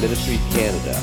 Ministries Canada.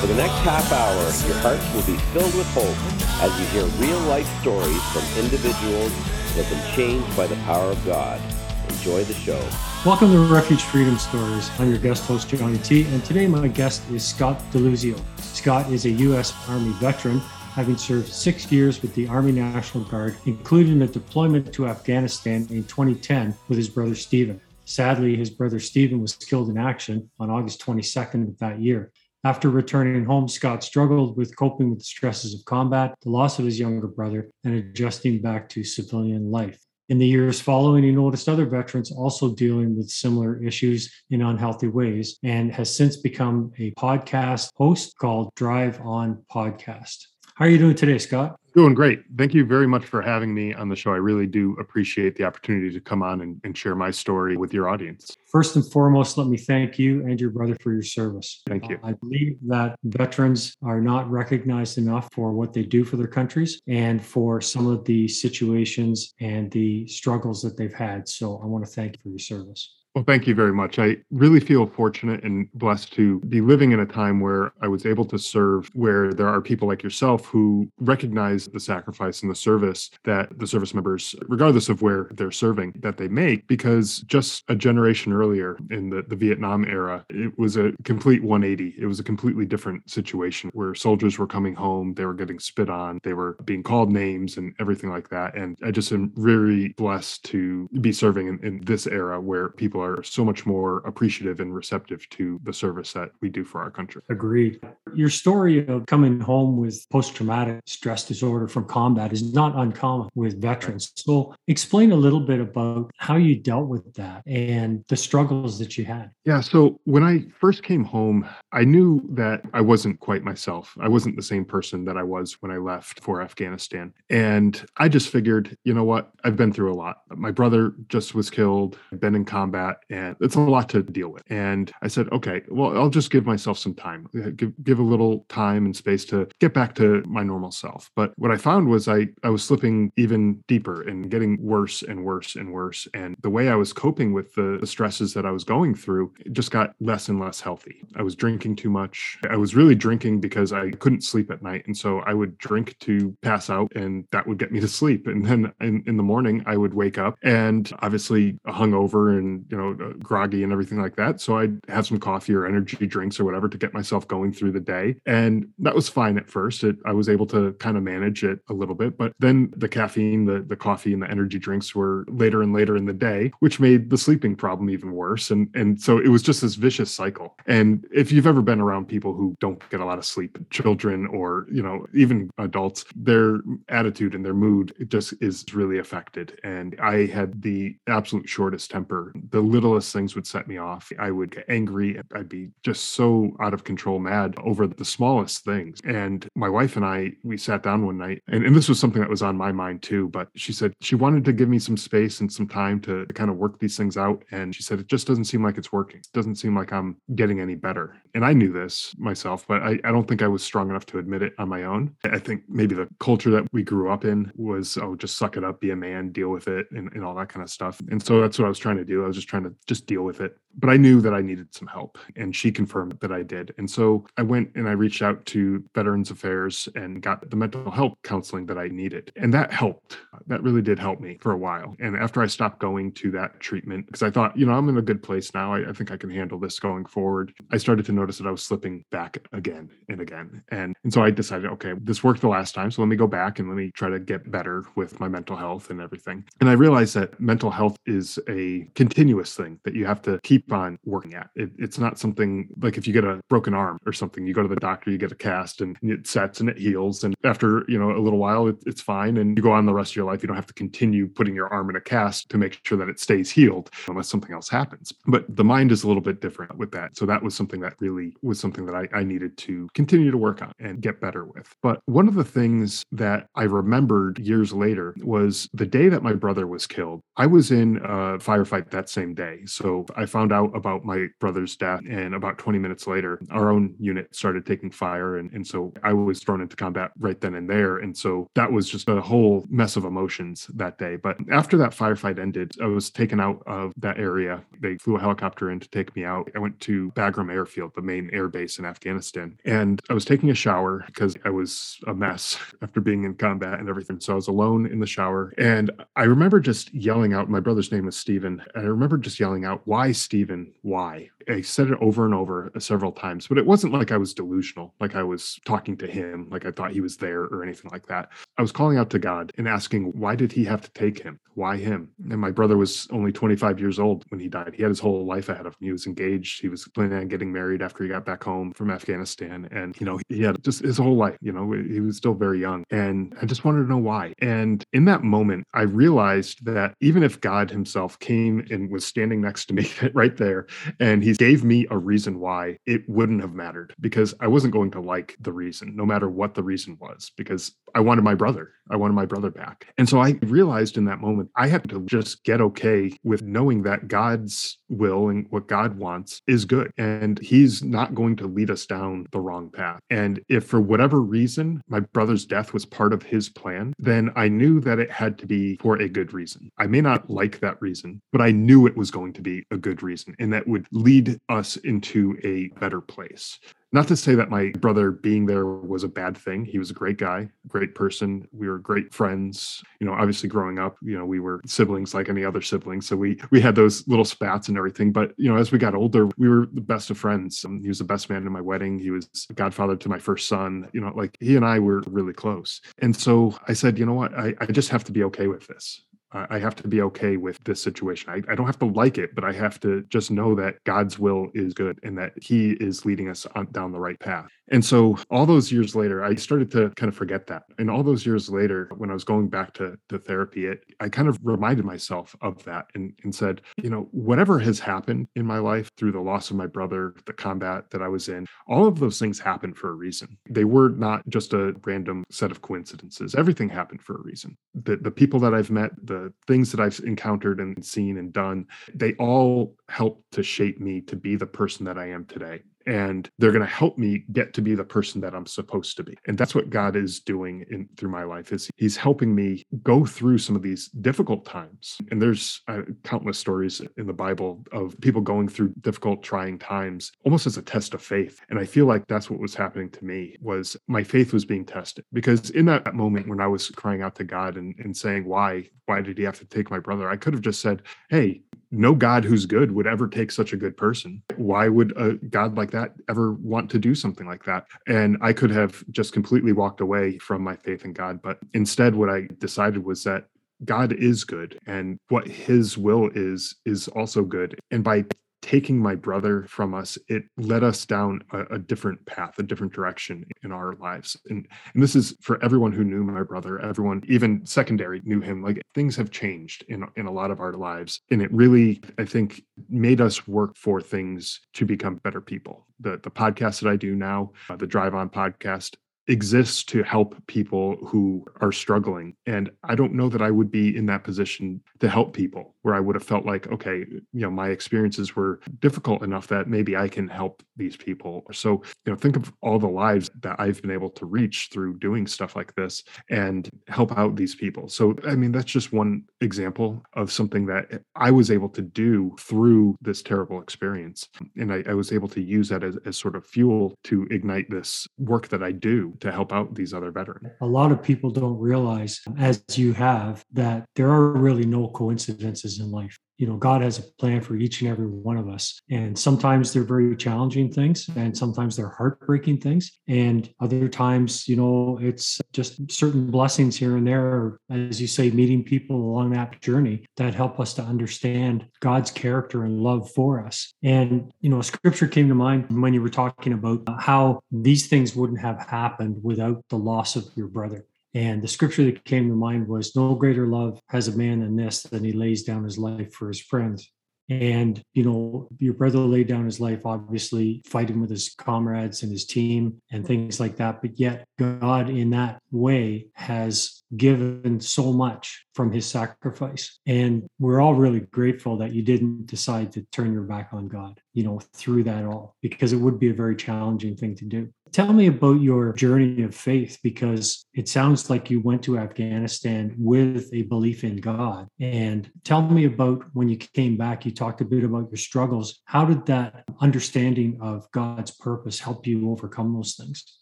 For the next half hour, your hearts will be filled with hope as you hear real life stories from individuals that have been changed by the power of God. Enjoy the show. Welcome to Refuge Freedom Stories. I'm your guest host, Johnny T, and today my guest is Scott DeLuzio. Scott is a U.S. Army veteran, having served six years with the Army National Guard, including a deployment to Afghanistan in 2010 with his brother Stephen. Sadly, his brother Stephen was killed in action on August 22nd of that year. After returning home, Scott struggled with coping with the stresses of combat, the loss of his younger brother, and adjusting back to civilian life. In the years following, he noticed other veterans also dealing with similar issues in unhealthy ways and has since become a podcast host called Drive On Podcast. How are you doing today, Scott? Doing great. Thank you very much for having me on the show. I really do appreciate the opportunity to come on and, and, share my story with your audience. First and foremost, let me thank you and your brother for your service. Thank you. Uh, I believe that veterans are not recognized enough for what they do for their countries and for some of the situations and the struggles that they've had. So I want to thank you for your service. Well, thank you very much. I really feel fortunate and blessed to be living in a time where I was able to serve, where there are people like yourself who recognize the sacrifice and the service that the service members, regardless of where they're serving, that they make. Because just a generation earlier in the, the Vietnam era, it was a complete 180. It was a completely different situation where soldiers were coming home, they were getting spit on, they were being called names and everything like that. And I just am really blessed to be serving in, in this era where people are so much more appreciative and receptive to the service that we do for our country. Agreed. Your story of coming home with post traumatic stress disorder from combat is not uncommon with veterans. So, explain a little bit about how you dealt with that and the struggles that you had. Yeah. So, when I first came home, I knew that I wasn't quite myself. I wasn't the same person that I was when I left for Afghanistan. And I just figured, you know what? I've been through a lot. My brother just was killed, I've been in combat and it's a lot to deal with. And I said, okay, well, I'll just give myself some time, uh, give, give a little time and space to get back to my normal self. But what I found was I, I was slipping even deeper and getting worse and worse and worse. And the way I was coping with the, the stresses that I was going through just got less and less healthy. I was drinking too much. I was really drinking because I couldn't sleep at night. And so I would drink to pass out and that would get me to sleep. And then in, in the morning, I would wake up and obviously hungover and, you know, know, uh, groggy and everything like that. So I'd have some coffee or energy drinks or whatever to get myself going through the day. And that was fine at first. It, I was able to kind of manage it a little bit. But then the caffeine, the, the coffee, and the energy drinks were later and later in the day, which made the sleeping problem even worse. And, and so it was just this vicious cycle. And if you've ever been around people who don't get a lot of sleep, children or, you know, even adults, their attitude and their mood just is really affected. And I had the absolute shortest temper. The littlest things would set me off. I would get angry. I'd be just so out of control mad over the smallest things. And my wife and I, we sat down one night, and, and this was something that was on my mind too. But she said she wanted to give me some space and some time to, to kind of work these things out. And she said, it just doesn't seem like it's working. It doesn't seem like I'm getting any better. And I knew this myself, but I, I don't think I was strong enough to admit it on my own. I think maybe the culture that we grew up in was, oh, just suck it up, be a man, deal with it, and, and all that kind of stuff. And so that's what I was trying to do. I was just trying to just deal with it. But I knew that I needed some help, and she confirmed that I did. And so I went and I reached out to Veterans Affairs and got the mental health counseling that I needed. And that helped. That really did help me for a while. And after I stopped going to that treatment, because I thought, you know, I'm in a good place now, I, I think I can handle this going forward. I started to notice that I was slipping back again and again. And, and so I decided, okay, this worked the last time. So let me go back and let me try to get better with my mental health and everything. And I realized that mental health is a continuous thing that you have to keep on working at. It, it's not something like if you get a broken arm or something, you go to the doctor, you get a cast and it sets and it heals. And after, you know, a little while, it, it's fine. And you go on the rest of your life. You don't have to continue putting your arm in a cast to make sure that it stays healed unless something else happens. But the mind is a little bit different with that. So that was something that really was something that I, I needed to continue to work on and get better with. But one of the things that I remembered years later was the day that my brother was killed. I was in a firefight that same day. So I found out about my brother's death, and about 20 minutes later, our own unit started taking fire. And, and so I was thrown into combat right then and there. And so that was just a whole mess of emotions that day. But after that firefight ended, I was taken out of that area. They flew a helicopter in to take me out. I went to Bagram Airfield, the main air base in Afghanistan. And I was taking a shower because I was a mess after being in combat and everything. So I was alone in the shower. And I remember just yelling out, my brother's name was Stephen. And I remember just yelling out, Why, Stephen? Why? I said it over and over uh, several times, but it wasn't like I was delusional, like I was talking to him, like I thought he was there or anything like that. I was calling out to God and asking, why did he have to take him? Why him? And my brother was only 25 years old when he died. He had his whole life ahead of him. He was engaged. He was planning on getting married after he got back home from Afghanistan. And, you know, he had just his whole life, you know, he was still very young. And I just wanted to know why. And in that moment, I realized that even if God himself came and was standing next to me right there and he gave me a reason why it wouldn't have mattered because I wasn't going to like the reason, no matter what the reason was, because I wanted my brother. I wanted my brother back. And so I realized in that moment, I had to just get okay with knowing that God's will and what God wants is good. And he's not going to lead us down the wrong path. And if for whatever reason my brother's death was part of his plan, then I knew that it had to be for a good reason. I may not like that reason, but I knew it was going to be a good reason and that would lead us into a better place. Not to say that my brother being there was a bad thing. He was a great guy, great person. We were great friends. You know, obviously growing up, you know, we were siblings like any other siblings. So we we had those little spats and everything. But you know, as we got older, we were the best of friends. Um, he was the best man in my wedding. He was godfather to my first son. You know, like he and I were really close. And so I said, you know what, I, I just have to be okay with this. I have to be okay with this situation. I, I, don't have to like it, but I have to just know that God's will is good and that He is leading us on, down the right path. And so, all those years later, I started to kind of forget that. And all those years later, when I was going back to, to therapy, it, I kind of reminded myself of that and, and said, you know, whatever has happened in my life through the loss of my brother, the combat that I was in, all of those things happened for a reason. They were not just a random set of coincidences. Everything happened for a reason. The, the people that I've met, the things that I've encountered and seen and done, they all helped to shape me to be the person that I am today and they're going to help me get to be the person that I'm supposed to be. And that's what God is doing in through my life is he's helping me go through some of these difficult times. And there's uh, countless stories in the Bible of people going through difficult trying times almost as a test of faith. And I feel like that's what was happening to me was my faith was being tested because in that moment when I was crying out to God and, and saying why why did he have to take my brother? I could have just said, "Hey, no God who's good would ever take such a good person. Why would a God like that ever want to do something like that? And I could have just completely walked away from my faith in God. But instead, what I decided was that God is good and what his will is, is also good. And by taking my brother from us, it led us down a, a, different path, a different direction in our lives. And, and this is for everyone who knew my brother, everyone, even secondary, knew him. Like things have changed in, in a lot of our lives. And it really, I think, made us work for things to become better people. The, the podcast that I do now, uh, the Drive On podcast, exists to help people who are struggling. And I don't know that I would be in that position to help people where I would have felt like, okay, you know, my experiences were difficult enough that maybe I can help these people. So, you know, think of all the lives that I've been able to reach through doing stuff like this and help out these people. So, I mean, that's just one example of something that I was able to do through this terrible experience. And I, I was able to use that as, as sort of fuel to ignite this work that I do to help out these other veterans. A lot of people don't realize, as you have, that there are really no coincidences in life you know god has a plan for each and every one of us. And sometimes they're very challenging things and sometimes they're heartbreaking things. And other times you know it's just certain blessings here and there as you say meeting people along that journey that help us to understand god's character and love for us. And you know a scripture came to mind when you were talking about how these things wouldn't have happened without the loss of your brother and the scripture that came to mind was No greater love has a man than this, than he lays down his life for his friends. And, you know, your brother laid down his life, obviously fighting with his comrades and his team and things like that. But yet, God, in that way, has given so much from his sacrifice. And we're all really grateful that you didn't decide to turn your back on God, you know, through that all, because it would be a very challenging thing to do. Tell me about your journey of faith because it sounds like you went to Afghanistan with a belief in God. And tell me about when you came back, you talked a bit about your struggles. How did that understanding of God's purpose help you overcome those things?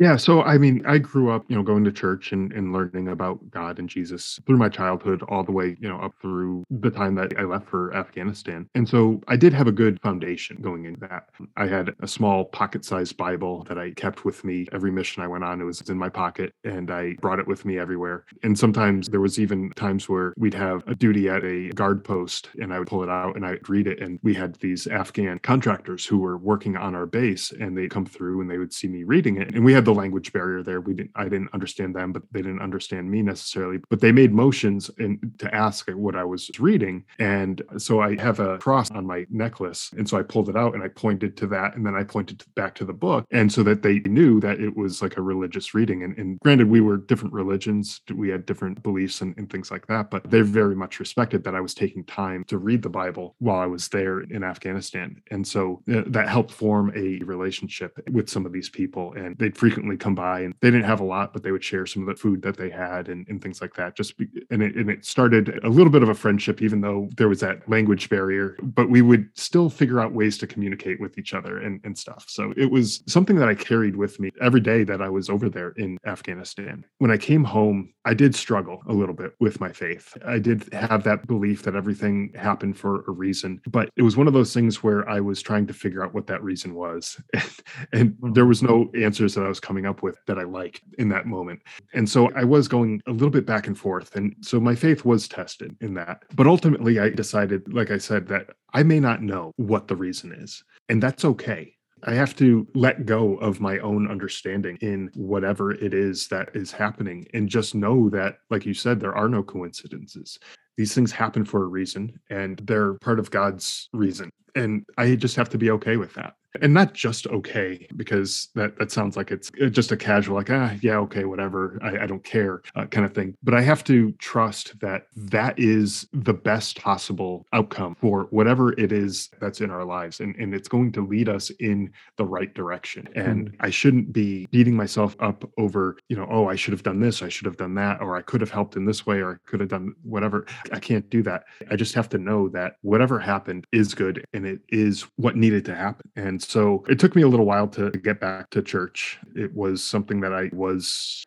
Yeah, so I mean, I grew up, you know, going to church and, and learning about God and Jesus through my childhood, all the way, you know, up through the time that I left for Afghanistan. And so I did have a good foundation going into that. I had a small pocket sized Bible that I kept with me every mission I went on. It was in my pocket and I brought it with me everywhere. And sometimes there was even times where we'd have a duty at a guard post and I would pull it out and I'd read it. And we had these Afghan contractors who were working on our base and they'd come through and they would see me reading it. And we had the language barrier there. We didn't, I didn't understand them, but they didn't understand me necessarily. But they made motions and to ask what I was reading. And so I have a cross on my necklace. And so I pulled it out and I pointed to that. And then I pointed back to the book. And so that they knew that it was like a religious reading. And, and granted, we were different religions, we had different beliefs and, and things like that, but they very much respected that I was taking time to read the Bible while I was there in Afghanistan. And so uh, that helped form a relationship with some of these people. And they'd frequently come by and they didn't have a lot, but they would share some of the food that they had and, and things like that. Just be, and it, and it started a little bit of a friendship, even though there was that language barrier, but we would still figure out ways to communicate with each other and, and stuff. So it was something that I carried with me every day that I was over there in Afghanistan. When I came home, I did struggle a little bit with my faith. I did have that belief that everything happened for a reason, but it was one of those things where I was trying to figure out what that reason was. and, and there was no answers that I was coming up with that I like in that moment. And so I was going a little bit back and forth. And so my faith was tested in that. But ultimately, I decided, like I said, that I may not know what the reason is. And that's okay. I have to let go of my own understanding in whatever it is that is happening and just know that, like you said, there are no coincidences. These things happen for a reason and they're part of God's reason. And I just have to be okay with that and not just okay because that that sounds like it's uh, just a casual like ah yeah okay whatever i, I don't care uh, kind of thing. But i have to trust that that is the best possible outcome for whatever it is that's in our lives and, and it's going to lead us in the right direction. And mm. i shouldn't be beating myself up over you know oh i should have done this i should have done that or i could have helped in this way or i could have done whatever. I can't do that. I just have to know that whatever happened is good and it is what needed to happen. And so it took me a little while to get back to church. It was something that I was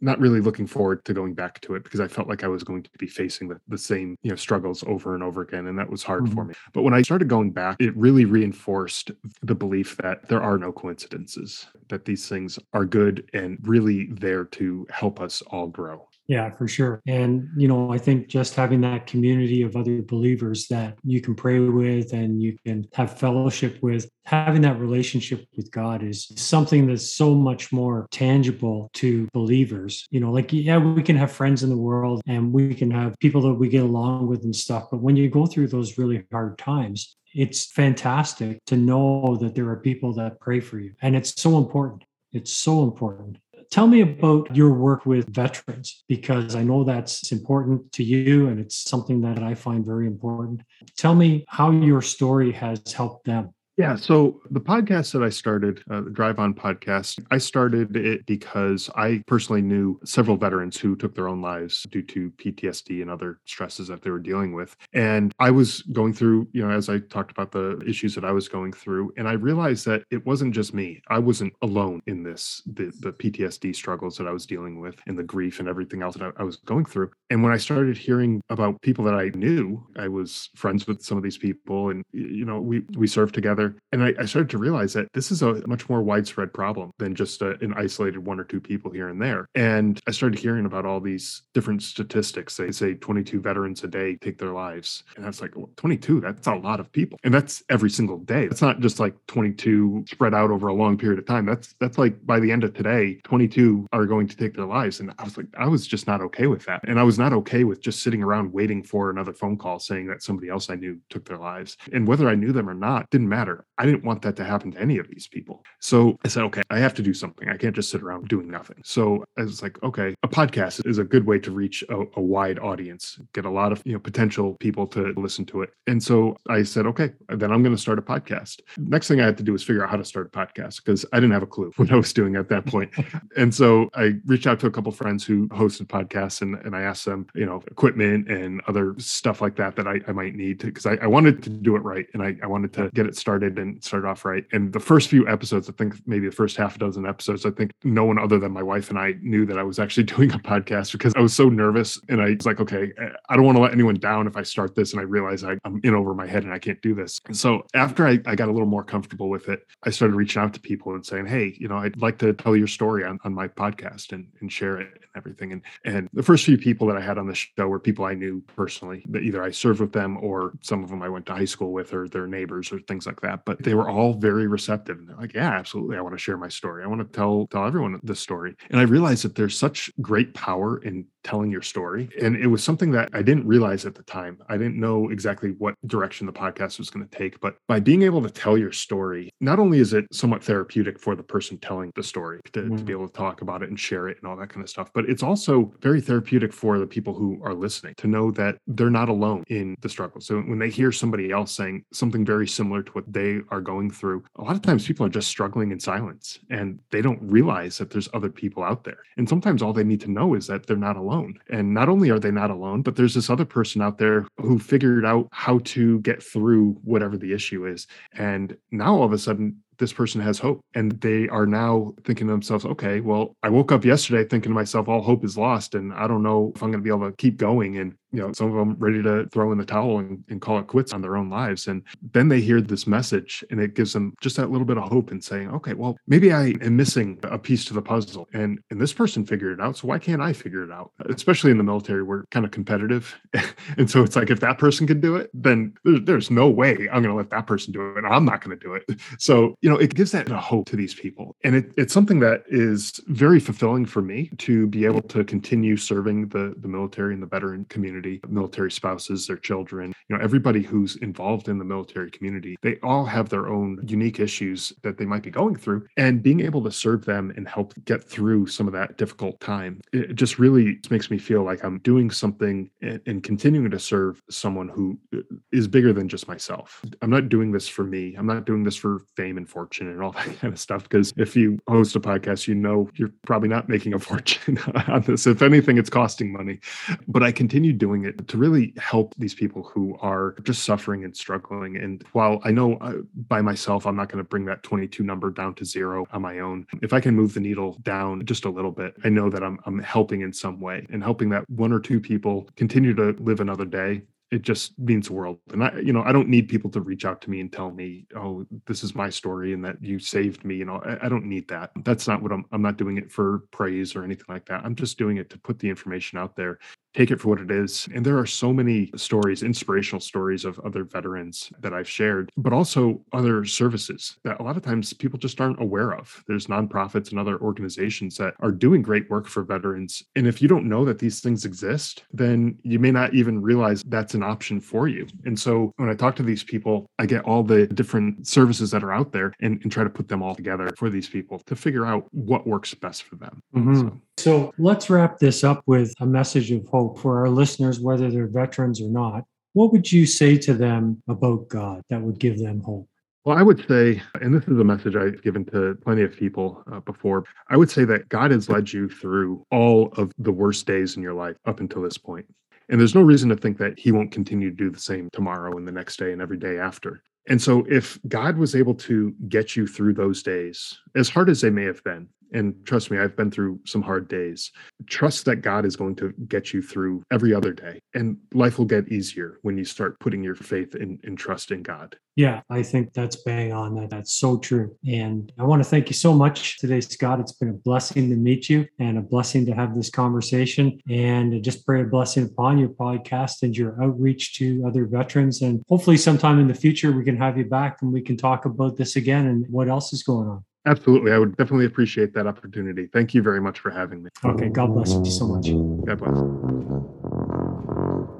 not really looking forward to going back to it because I felt like I was going to be facing the, the same, you know, struggles over and over again. And that was hard mm-hmm. for me. But when I started going back, it really reinforced the belief that there are no coincidences, that these things are good and really there to help us all grow. Yeah, for sure. And, you know, I think just having that community of other believers that you can pray with and you can have fellowship with, having that relationship with God is something that's so much more tangible to believers. You know, like, yeah, we can have friends in the world and we can have people that we get along with and stuff. But when you go through those really hard times, it's fantastic to know that there are people that pray for you. And it's so important. It's so important. Tell me about your work with veterans because I know that's important to you and it's something that I find very important. Tell me how your story has helped them. Yeah. So the podcast that I started, uh, the Drive On podcast, I started it because I personally knew several veterans who took their own lives due to PTSD and other stresses that they were dealing with. And I was going through, you know, as I talked about the issues that I was going through, and I realized that it wasn't just me. I wasn't alone in this, the, the PTSD struggles that I was dealing with and the grief and everything else that I, I was going through. And when I started hearing about people that I knew, I was friends with some of these people and, you know, we, we served together And I, I, started to realize that this is a much more widespread problem than just a, an isolated one or two people here and there. And I started hearing about all these different statistics. They say 22 veterans a day take their lives. And I was like, well, 22, that's a lot of people. And that's every single day. It's not just like 22 spread out over a long period of time. That's that's like by the end of today, 22 are going to take their lives. And I was like, I was just not okay with that. And I was not okay with just sitting around waiting for another phone call saying that somebody else I knew took their lives. And whether I knew them or not didn't matter better. I didn't want that to happen to any of these people. So I said, okay, I have to do something. I can't just sit around doing nothing. So I was like, okay, a podcast is a good way to reach a, a wide audience, get a lot of you know potential people to listen to it. And so I said, okay, then I'm going to start a podcast. Next thing I had to do was figure out how to start a podcast because I didn't have a clue what I was doing at that point. and so I reached out to a couple friends who hosted podcasts and, and I asked them, you know, equipment and other stuff like that that I, I might need to because I, I, wanted to do it right and I, I wanted to get it started and start off right. And the first few episodes, I think maybe the first half a dozen episodes, I think no one other than my wife and I knew that I was actually doing a podcast because I was so nervous and I was like, okay, I don't want to let anyone down if I start this and I realize I, am in over my head and I can't do this. And so after I, I got a little more comfortable with it, I started reaching out to people and saying, hey, you know, I'd like to tell your story on, on my podcast and, and share it and everything. And and the first few people that I had on the show were people I knew personally that either I served with them or some of them I went to high school with or their neighbors or things like that. But they were all very receptive and they're like, yeah, absolutely. I want to share my story. I want to tell tell everyone this story. And I realized that there's such great power in telling your story. And it was something that I didn't realize at the time. I didn't know exactly what direction the podcast was going to take. But by being able to tell your story, not only is it somewhat therapeutic for the person telling the story to, mm. to be able to talk about it and share it and all that kind of stuff, but it's also very therapeutic for the people who are listening to know that they're not alone in the struggle. So when they hear somebody else saying something very similar to what they are going through, a lot of times people are just struggling in silence and they don't realize that there's other people out there. And sometimes all they need to know is that they're not alone. And not only are they not alone, but there's this other person out there who figured out how to get through whatever the issue is. And now all of a sudden, this person has hope and they are now thinking to themselves okay well i woke up yesterday thinking to myself all hope is lost and i don't know if i'm going to be able to keep going and you know, some of them ready to throw in the towel and, and, call it quits on their own lives. And then they hear this message and it gives them just that little bit of hope and saying, okay, well, maybe I am missing a piece to the puzzle. And and this person figured it out. So why can't I figure it out? Especially in the military, we're kind of competitive. and so it's like if that person can do it, then there's, there's no way I'm going to let that person do it. I'm not going to do it. So, you know, it gives that hope to these people. And it, it's something that is very fulfilling for me to be able to continue serving the, the military and the veteran community military spouses, their children, you know, everybody who's involved in the military community, they all have their own unique issues that they might be going through. And being able to serve them and help get through some of that difficult time, it just really makes me feel like I'm doing something and, and continuing to serve someone who uh, bigger than just myself. I'm not doing this for me. I'm not doing this for fame and fortune and all that kind of stuff. Because if you host a podcast, you know you're probably not making a fortune on this. If anything, it's costing money. But I continue doing doing it to really help these people who are just suffering and struggling. And while I know uh, by myself, I'm not going to bring that 22 number down to zero on my own, if I can move the needle down just a little bit, I know that I'm, I'm helping in some way and helping that one or two people continue to live another day it just means the world. And i you know i don't need people to reach out to me and tell me oh this is my story and that you saved me you know i, I don't need that. That's not what I'm, I'm not doing it for praise or anything like that. I'm just doing it to put the information out there take it for what it is. And there are so many stories, inspirational stories of other veterans that I've shared, but also other services that a lot of times people just aren't aware of. There's nonprofits and other organizations that are doing great work for veterans. And if you don't know that these things exist, then you may not even realize that's an option for you. And so when I talk to these people, I get all the different services that are out there and, and try to put them all together for these people to figure out what works best for them. Mm-hmm. So. So let's wrap this up with a message of hope for our listeners, whether they're veterans or not. What would you say to them about God that would give them hope? Well, I would say, and this is a message I've given to plenty of people uh, before, I would say that God has led you through all of the worst days in your life up until this point. And there's no reason to think that He won't continue to do the same tomorrow and the next day and every day after. And so, if God was able to get you through those days, as hard as they may have been, And trust me, I've been through some hard days. Trust that God is going to get you through every other day. And life will get easier when you start putting your faith and, and trust in God. Yeah, I think that's bang on. That that's so true. And I want to thank you so much today, Scott. It's been a blessing to meet you and a blessing to have this conversation. And just pray a blessing upon your podcast and your outreach to other veterans. And hopefully, sometime in the future, we can have you back and we can talk about this again and what else is going on. Absolutely. I would definitely appreciate that opportunity. Thank you very much for having me. Okay. God bless you so much. God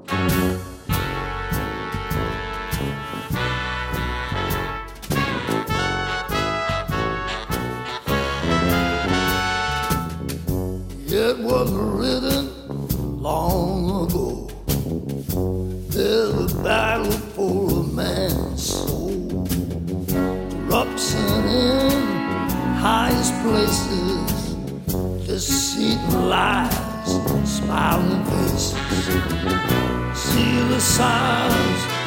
bless. Places. Deceitful lies, smiling faces. See the signs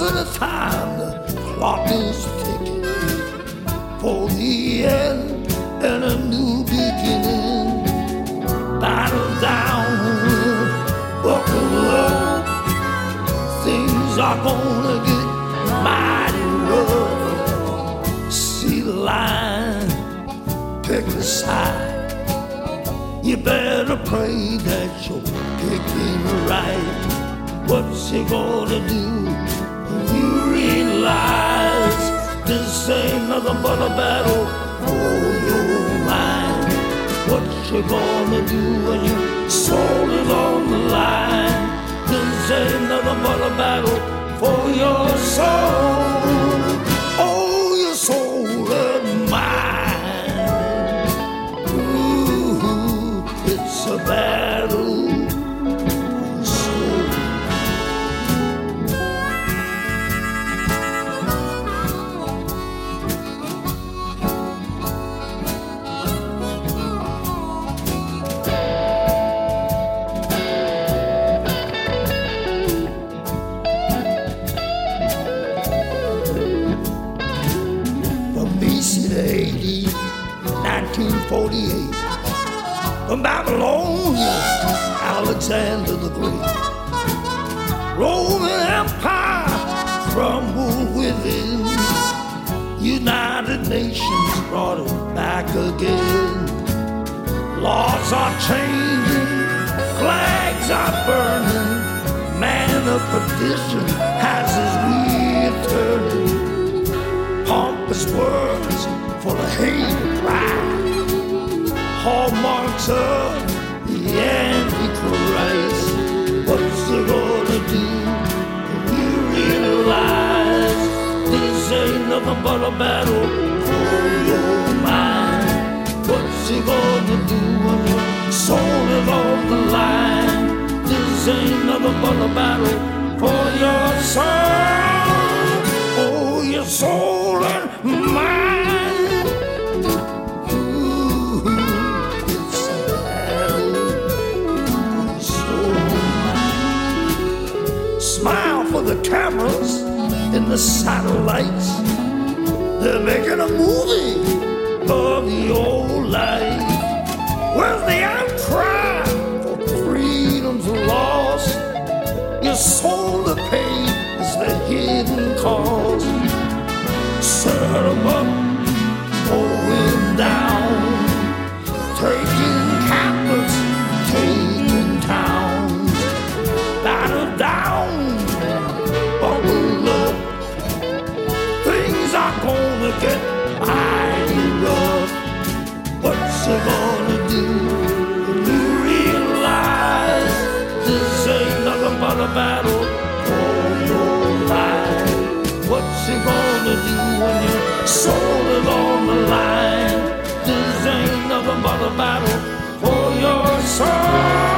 at a time, the clock is ticking for the end and a new beginning. Battle down, buckle up. Things are gonna get mighty rough. See the line, pick a side. You better pray that you're picking right. What's he gonna do realize this ain't nothing but a battle for your mind? What you gonna do when your soul is on the line? This ain't nothing but a battle for your soul. Laws are changing, flags are burning. Man of perdition has his wheel turning pompous words full of hate and. Hallmarks of the Antichrist. What's he gonna do when you realize this ain't nothing but a battle for your? He gonna do when your soul is on the line? This ain't nothing but a battle for your soul. Oh, your soul and mind. Ooh, it's a battle soul. Smile for the cameras and the satellites. They're making a movie of your life. Where's the outcry for freedom's lost? Your soul to pay is the hidden cause. Set up, going down, taking He gonna do when your soul is on the line? This ain't nothing but a battle for your soul,